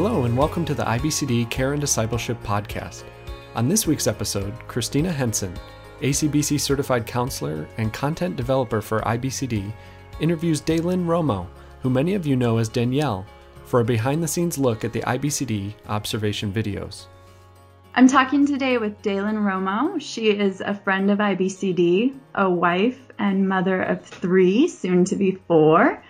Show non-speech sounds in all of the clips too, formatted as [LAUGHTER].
Hello, and welcome to the IBCD Care and Discipleship Podcast. On this week's episode, Christina Henson, ACBC certified counselor and content developer for IBCD, interviews Daelynn Romo, who many of you know as Danielle, for a behind the scenes look at the IBCD observation videos. I'm talking today with Daelynn Romo. She is a friend of IBCD, a wife and mother of three, soon to be four.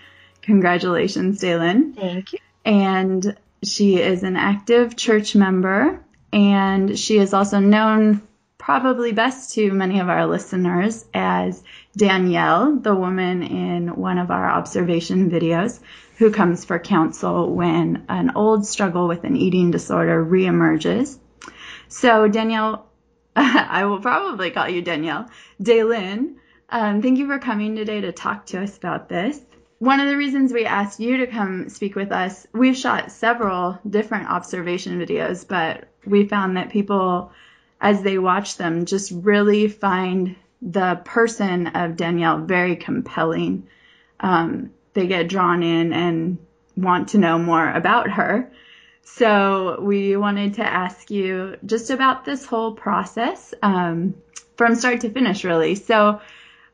Congratulations, Daelynn. Thank you. And she is an active church member, and she is also known probably best to many of our listeners as Danielle, the woman in one of our observation videos who comes for counsel when an old struggle with an eating disorder reemerges. So, Danielle, [LAUGHS] I will probably call you Danielle. Daelynn, um, thank you for coming today to talk to us about this. One of the reasons we asked you to come speak with us, we've shot several different observation videos, but we found that people, as they watch them, just really find the person of Danielle very compelling. Um, they get drawn in and want to know more about her. So we wanted to ask you just about this whole process um, from start to finish, really. So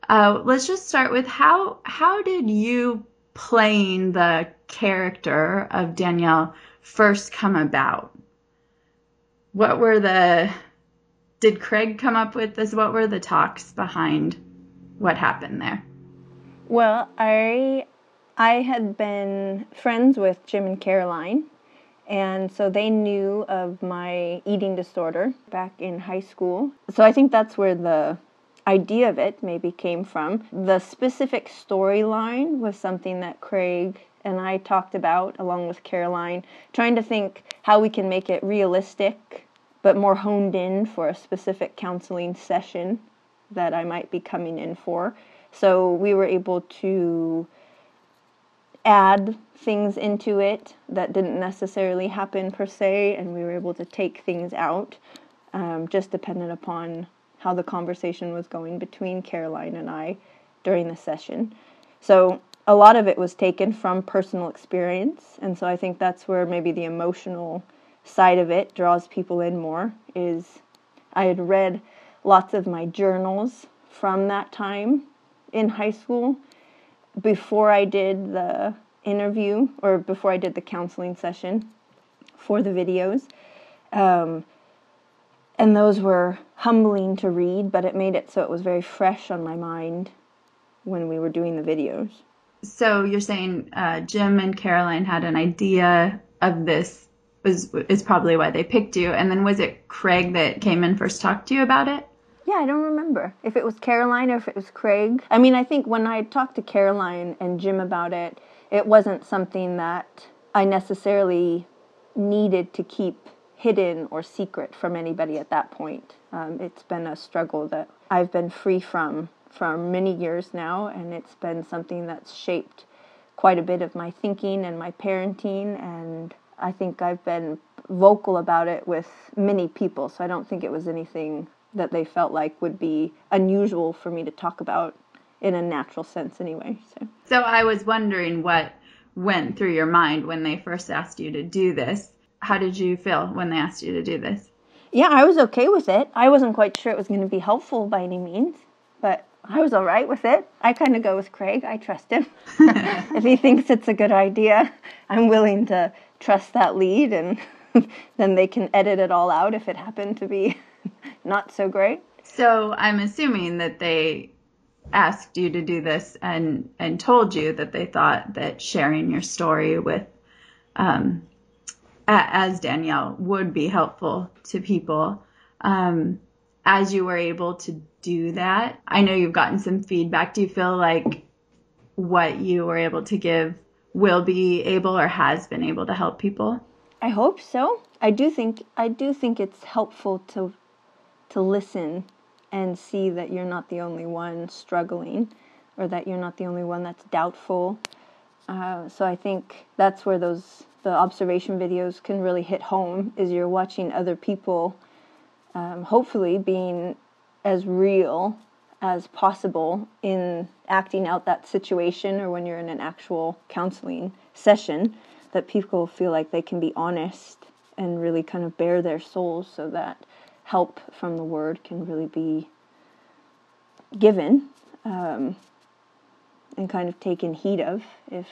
uh, let's just start with how how did you playing the character of Danielle first come about? What were the did Craig come up with this? What were the talks behind what happened there? Well, I I had been friends with Jim and Caroline and so they knew of my eating disorder back in high school. So I think that's where the idea of it maybe came from. The specific storyline was something that Craig and I talked about along with Caroline, trying to think how we can make it realistic but more honed in for a specific counseling session that I might be coming in for. So we were able to add things into it that didn't necessarily happen per se, and we were able to take things out, um, just dependent upon how the conversation was going between Caroline and I during the session. So a lot of it was taken from personal experience, and so I think that's where maybe the emotional side of it draws people in more. Is I had read lots of my journals from that time in high school before I did the interview or before I did the counseling session for the videos. Um, and those were humbling to read, but it made it so it was very fresh on my mind when we were doing the videos. So you're saying uh, Jim and Caroline had an idea of this was is probably why they picked you, and then was it Craig that came and first talked to you about it? Yeah, I don't remember if it was Caroline or if it was Craig. I mean, I think when I talked to Caroline and Jim about it, it wasn't something that I necessarily needed to keep hidden or secret from anybody at that point. Um, it's been a struggle that I've been free from for many years now, and it's been something that's shaped quite a bit of my thinking and my parenting, and I think I've been vocal about it with many people, so I don't think it was anything that they felt like would be unusual for me to talk about in a natural sense anyway. So So I was wondering what went through your mind when they first asked you to do this. How did you feel when they asked you to do this? Yeah, I was okay with it. I wasn't quite sure it was going to be helpful by any means, but I was all right with it. I kind of go with Craig. I trust him. [LAUGHS] if he thinks it's a good idea, I'm willing to trust that lead and [LAUGHS] then they can edit it all out if it happened to be [LAUGHS] not so great. So I'm assuming that they asked you to do this and and told you that they thought that sharing your story with um, as Danielle would be helpful to people. Um, as you were able to do that, I know you've gotten some feedback. Do you feel like what you were able to give will be able or has been able to help people? I hope so. I do think I do think it's helpful to to listen and see that you're not the only one struggling or that you're not the only one that's doubtful. Uh, so I think that's where those the observation videos can really hit home is you're watching other people um, hopefully being as real as possible in acting out that situation or when you're in an actual counseling session that people feel like they can be honest and really kind of bare their souls so that help from the word can really be given um, and kind of taken heed of if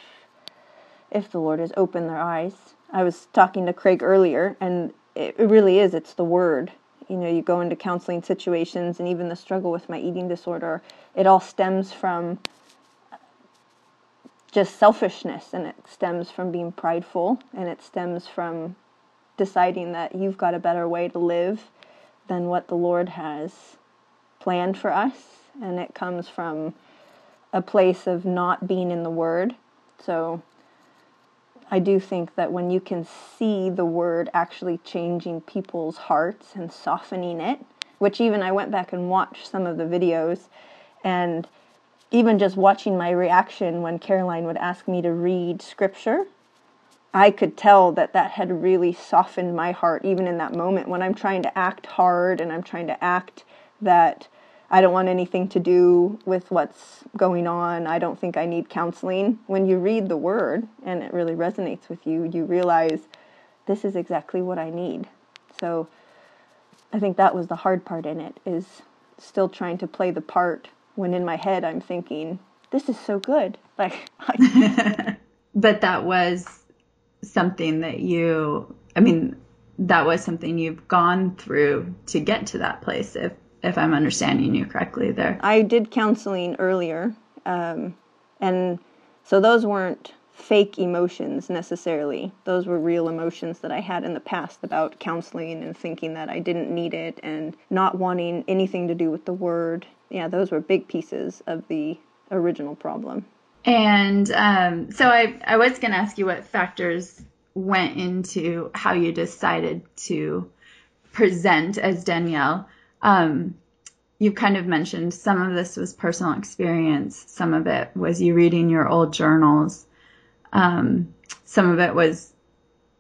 if the Lord has opened their eyes. I was talking to Craig earlier, and it, really is. It's the word. You know, you go into counseling situations, and even the struggle with my eating disorder, it all stems from just selfishness, and it stems from being prideful, and it stems from deciding that you've got a better way to live than what the Lord has planned for us. And it comes from a place of not being in the Word. So I do think that when you can see the Word actually changing people's hearts and softening it, which even I went back and watched some of the videos, and even just watching my reaction when Caroline would ask me to read scripture I could tell that that had really softened my heart, even in that moment when I'm trying to act hard and I'm trying to act that I don't want anything to do with what's going on. I don't think I need counseling. When you read the word and it really resonates with you, you realize this is exactly what I need. So I think that was the hard part in it is still trying to play the part when in my head I'm thinking, this is so good. [LAUGHS] Like, [LAUGHS] but that was something that you, I mean, that was something you've gone through to get to that place, if, if I'm understanding you correctly there. I did counseling earlier, um, and so those weren't fake emotions necessarily. Those were real emotions that I had in the past about counseling and thinking that I didn't need it and not wanting anything to do with the word. Yeah, those were big pieces of the original problem. And um, so I, I was going to ask you what factors went into how you decided to present as Danielle. Um, you kind of mentioned some of this was personal experience, some of it was you reading your old journals, um, some of it was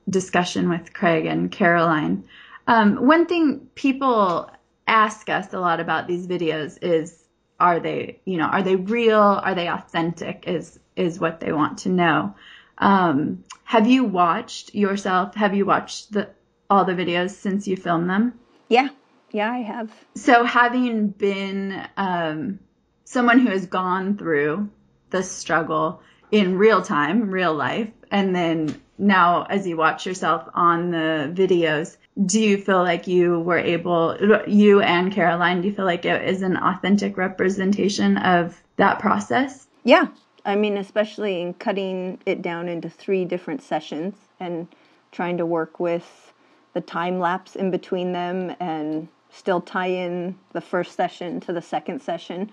discussion with Craig and Caroline. Um, one thing people ask us a lot about these videos is are they you know are they real? Are they authentic? Is is what they want to know. Um, have you watched yourself? Have you watched the all the videos since you filmed them? Yeah yeah i have. So having been um, someone who has gone through the struggle in real time real life and then now as you watch yourself on the videos do you feel like you were able you and caroline do you feel like it is an authentic representation of that process? Yeah. I mean especially in cutting it down into three different sessions and trying to work with the time lapse in between them and still tie in the first session to the second session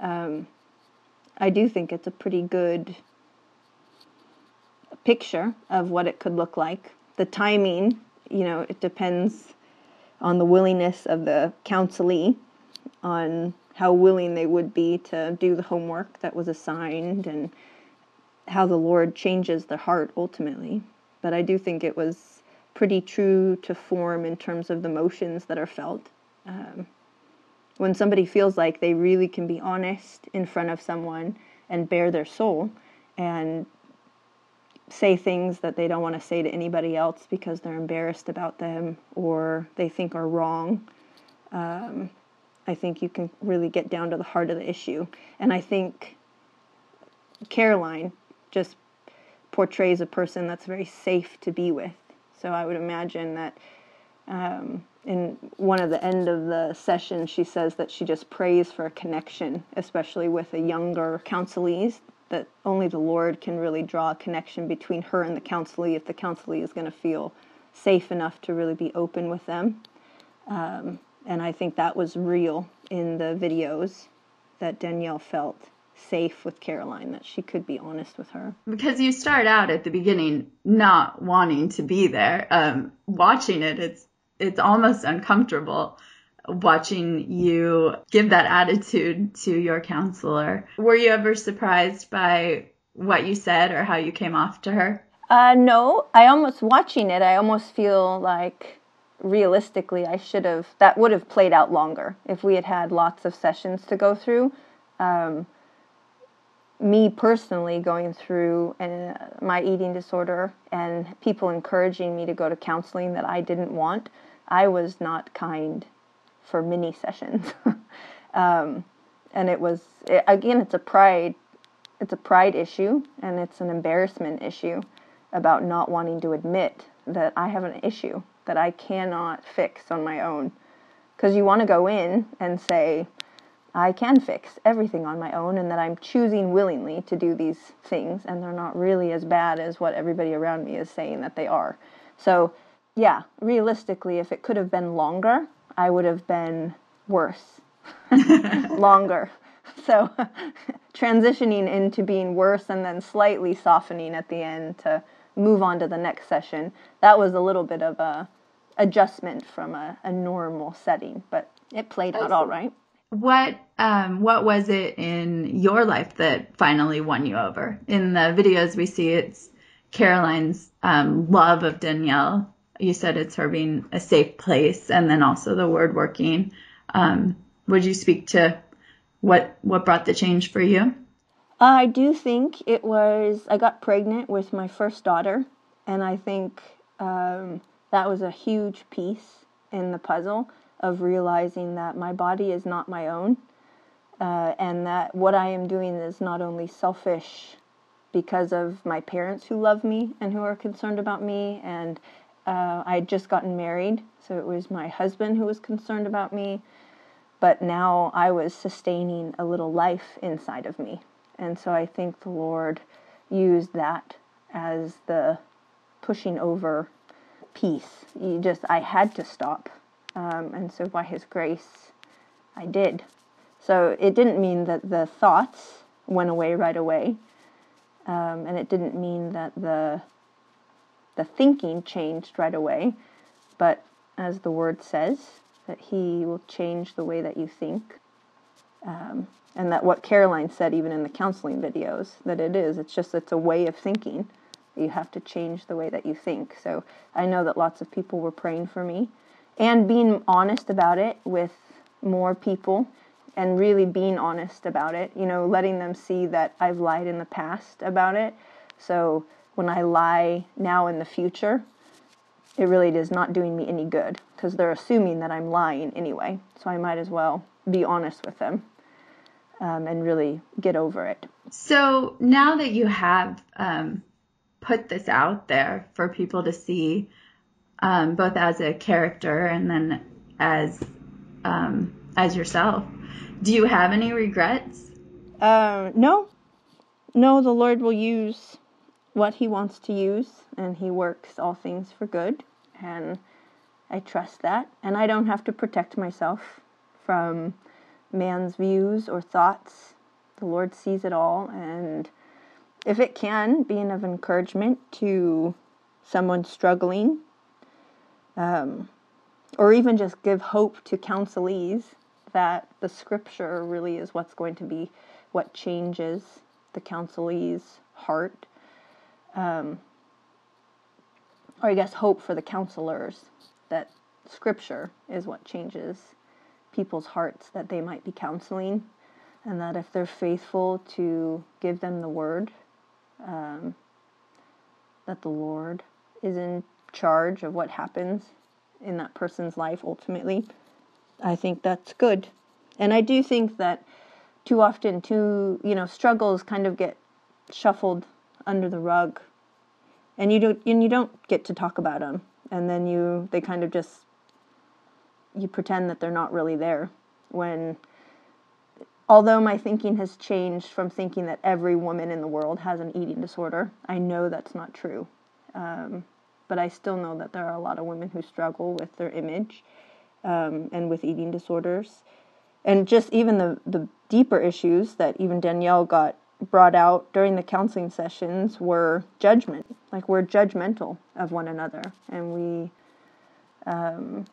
um, i do think it's a pretty good picture of what it could look like. The timing, you know, it depends on the willingness of the counselee, on how willing they would be to do the homework that was assigned, and how the Lord changes their heart ultimately. But I do think it was pretty true to form in terms of the motions that are felt. Um, when somebody feels like they really can be honest in front of someone and bare their soul and say things that they don't want to say to anybody else because they're embarrassed about them or they think are wrong. Um, I think you can really get down to the heart of the issue. And I think Caroline just portrays a person that's very safe to be with. So I would imagine that um, in one of the end of the session, she says that she just prays for a connection, especially with the younger counselees that only the Lord can really draw a connection between her and the counselee if the counselee is going to feel safe enough to really be open with them. Um, and I think that was real in the videos that Danielle felt safe with Caroline, that she could be honest with her. Because you start out at the beginning not wanting to be there. Um, watching it, it's it's almost uncomfortable watching you give that attitude to your counselor. Were you ever surprised by what you said or how you came off to her? Uh, no, I almost watching it. I almost feel like realistically, I should have that would have played out longer if we had had lots of sessions to go through. Um, me personally going through uh, my eating disorder and people encouraging me to go to counseling that I didn't want, I was not kind for many [LAUGHS] sessions. um, and it was, it, again, it's a pride, it's a pride issue and it's an embarrassment issue about not wanting to admit that I have an issue that I cannot fix on my own. Because you want to go in and say, I can fix everything on my own and that I'm choosing willingly to do these things and they're not really as bad as what everybody around me is saying that they are. So, yeah, realistically, if it could have been longer, I would have been worse. [LAUGHS] longer. So, [LAUGHS] transitioning into being worse and then slightly softening at the end to move on to the next session, that was a little bit of a adjustment from a, a normal setting, but it played out all right. What um, what was it in your life that finally won you over? In the videos we see, it's Caroline's um, love of Danielle. You said it's her being a safe place, and then also the word working. Um, would you speak to what what brought the change for you? I do think it was. I got pregnant with my first daughter, and I think um, that was a huge piece in the puzzle of realizing that my body is not my own uh, and that what I am doing is not only selfish because of my parents who love me and who are concerned about me, and uh, I had just gotten married, so it was my husband who was concerned about me, but now I was sustaining a little life inside of me. And so I think the Lord used that as the pushing over piece. You just, I had to stop um, and so by His grace, I did. So it didn't mean that the thoughts went away right away, um, and it didn't mean that the the thinking changed right away. But as the word says, that He will change the way that you think. Um, and that what Caroline said, even in the counseling videos, that it is. It's just it's a way of thinking. You have to change the way that you think. So I know that lots of people were praying for me and being honest about it with more people and really being honest about it, you know, letting them see that I've lied in the past about it. So when I lie now in the future, it really is not doing me any good because they're assuming that I'm lying anyway. So I might as well be honest with them um, and really get over it. So now that you have um, put this out there for people to see, um, both as a character and then as um, as yourself. Do you have any regrets? Uh, no, no. The Lord will use what He wants to use, and He works all things for good, and I trust that. And I don't have to protect myself from man's views or thoughts. The Lord sees it all, and if it can be of encouragement to someone struggling um, or even just give hope to counselees that the scripture really is what's going to be what changes the counselee's heart. Um, or I guess hope for the counselors that scripture is what changes people's hearts that they might be counseling, and that if they're faithful to give them the word, um, that the Lord is in charge of what happens in that person's life ultimately, I think that's good. And I do think that too often, too, you know, struggles kind of get shuffled under the rug, and you don't, and you don't get to talk about them, and then you, they kind of just, you pretend that they're not really there. When, although my thinking has changed from thinking that every woman in the world has an eating disorder, I know that's not true. Um, but I still know that there are a lot of women who struggle with their image um, and with eating disorders. And just even the, the deeper issues that even Danielle got brought out during the counseling sessions were judgment. Like we're judgmental of one another and we um,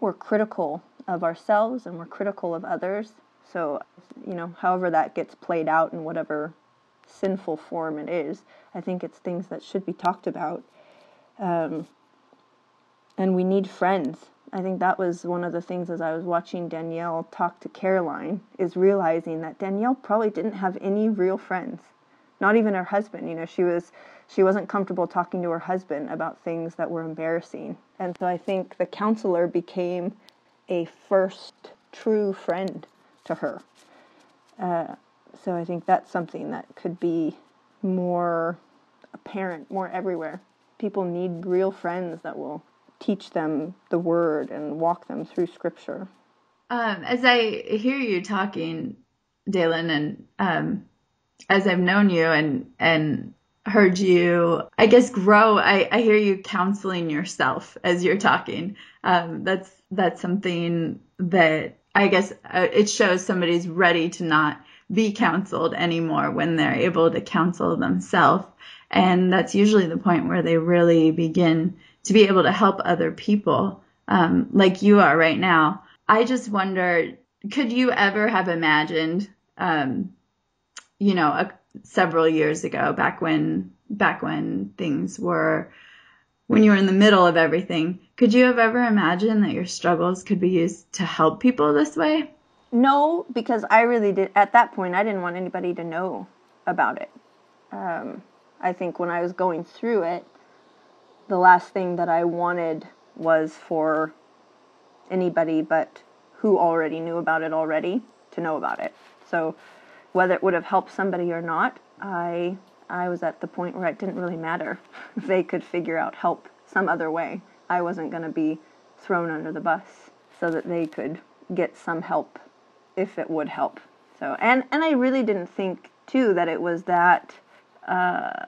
we're critical of ourselves and we're critical of others. So, you know, however that gets played out in whatever sinful form it is, I think it's things that should be talked about um, and we need friends I think that was one of the things as I was watching Danielle talk to Caroline is realizing that Danielle probably didn't have any real friends. Not even her husband, you know, she was she wasn't comfortable talking to her husband about things that were embarrassing. And so I think the counselor became a first true friend to her. Uh, so I think that's something that could be more apparent, more everywhere. People need real friends that will teach them the word and walk them through scripture. Um, as I hear you talking, Daelynn, and um, as I've known you and and heard you, I guess, grow. I, I hear you counseling yourself as you're talking. Um, that's that's something that I guess uh, it shows somebody's ready to not be counseled anymore when they're able to counsel themselves. And that's usually the point where they really begin to be able to help other people, um, like you are right now. I just wonder, could you ever have imagined, um, you know, a, several years ago, back when back when things were when you were in the middle of everything, could you have ever imagined that your struggles could be used to help people this way? No, because I really did. At that point, I didn't want anybody to know about it. Um, I think when I was going through it, the last thing that I wanted was for anybody but who already knew about it already to know about it. So whether it would have helped somebody or not, I I was at the point where it didn't really matter. [LAUGHS] they could figure out help some other way. I wasn't going to be thrown under the bus so that they could get some help if it would help. So and and I really didn't think too that it was that uh,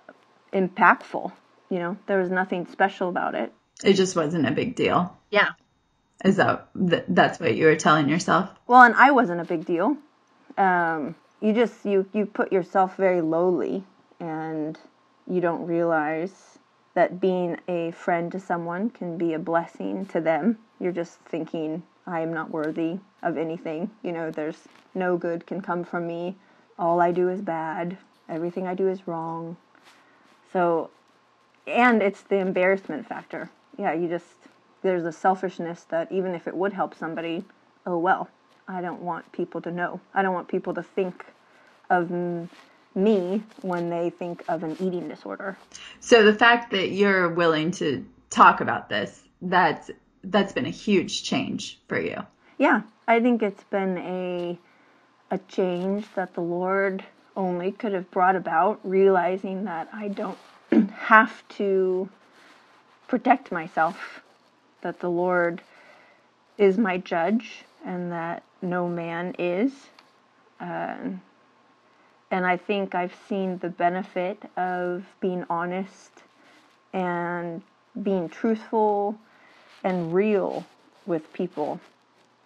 impactful. You know, there was nothing special about it. It just wasn't a big deal. Yeah. Is that that's what you were telling yourself? Well, and I wasn't a big deal. Um, you just you you put yourself very lowly, and you don't realize that being a friend to someone can be a blessing to them. You're just thinking, I am not worthy of anything. You know, there's no good can come from me. All I do is bad. Everything I do is wrong. So and it's the embarrassment factor. Yeah, you just there's a selfishness that even if it would help somebody, oh well, I don't want people to know. I don't want people to think of me when they think of an eating disorder. So the fact that you're willing to talk about this, that's that's been a huge change for you. Yeah, I think it's been a a change that the Lord only could have brought about, realizing that I don't [CLEARS THROAT] have to protect myself, that the Lord is my judge and that no man is. Uh, and I think I've seen the benefit of being honest and being truthful and real with people.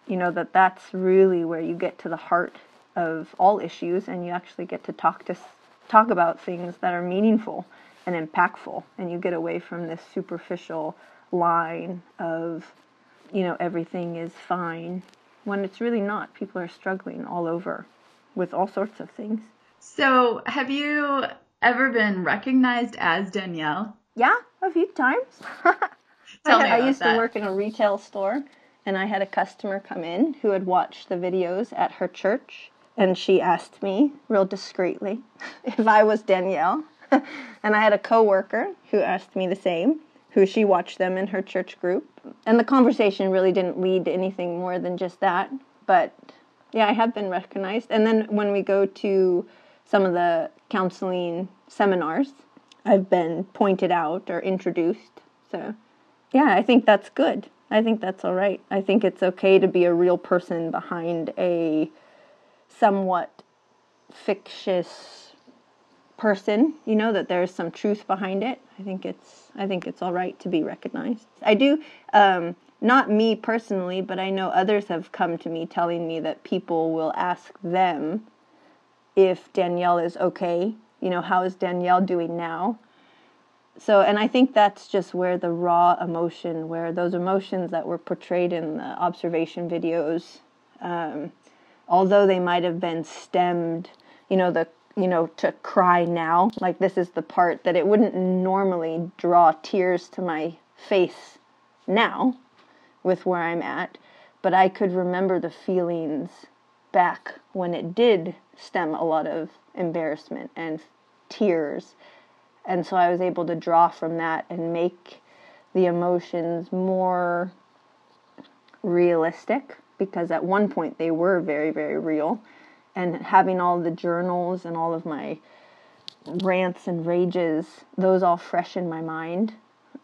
You know, that that's really where you get to the heart of all issues and you actually get to talk to talk about things that are meaningful and impactful and you get away from this superficial line of you know everything is fine when it's really not. People are struggling all over with all sorts of things. So have you ever been recognized as danielle? Yeah a few times. [LAUGHS] Tell [LAUGHS] I, me I used that. to work in a retail store and i had a customer come in who had watched the videos at her church and she asked me real discreetly [LAUGHS] if i was danielle [LAUGHS] and I had a coworker who asked me the same, who she watched them in her church group. And the conversation really didn't lead to anything more than just that. But yeah, I have been recognized. And then when we go to some of the counseling seminars, I've been pointed out or introduced. So yeah, I think that's good. I think that's all right. I think it's okay to be a real person behind a somewhat fictitious person, you know, that there's some truth behind it. I think it's I think it's all right to be recognized. I do um, not me personally, but I know others have come to me telling me that people will ask them if Danielle is okay. You know, how is Danielle doing now? So, and I think that's just where the raw emotion, where those emotions that were portrayed in the observation videos, um, although they might have been stemmed, you know, the you know, to cry now. Like this is the part that it wouldn't normally draw tears to my face now, with where I'm at, but I could remember the feelings back when it did stem a lot of embarrassment and tears. And so I was able to draw from that and make the emotions more realistic because at one point they were very, very real. And having all the journals and all of my rants and rages, those all fresh in my mind,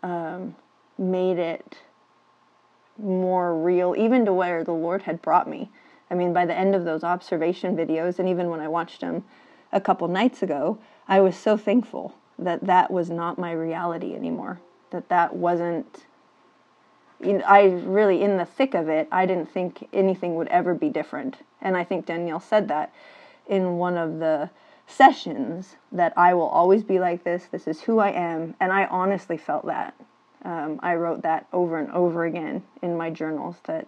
um, made it more real, even to where the Lord had brought me. I mean, by the end of those observation videos, and even when I watched them a couple nights ago, I was so thankful that that was not my reality anymore. That that wasn't. I really, in the thick of it, I didn't think anything would ever be different. And I think Danielle said that in one of the sessions that I will always be like this. This is who I am. And I honestly felt that. Um, I wrote that over and over again in my journals that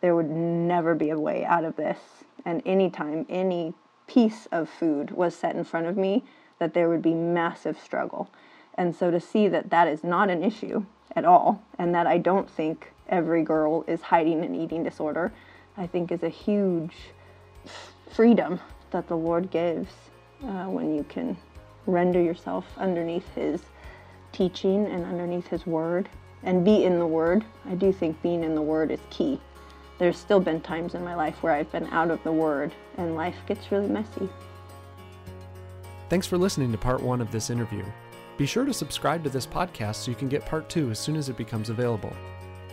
there would never be a way out of this. And anytime any piece of food was set in front of me, that there would be massive struggle. And so to see that that is not an issue at all, and that I don't think every girl is hiding an eating disorder, I think is a huge freedom that the Lord gives uh, when you can render yourself underneath His teaching and underneath His Word and be in the Word. I do think being in the Word is key. There's still been times in my life where I've been out of the Word and life gets really messy. Thanks for listening to part one of this interview. Be sure to subscribe to this podcast so you can get part two as soon as it becomes available.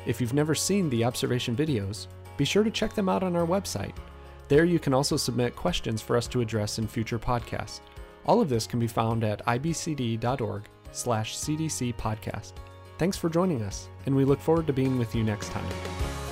If you've never seen the observation videos, be sure to check them out on our website. There you can also submit questions for us to address in future podcasts. All of this can be found at ibcd.org slash cdc podcast. Thanks for joining us, and we look forward to being with you next time.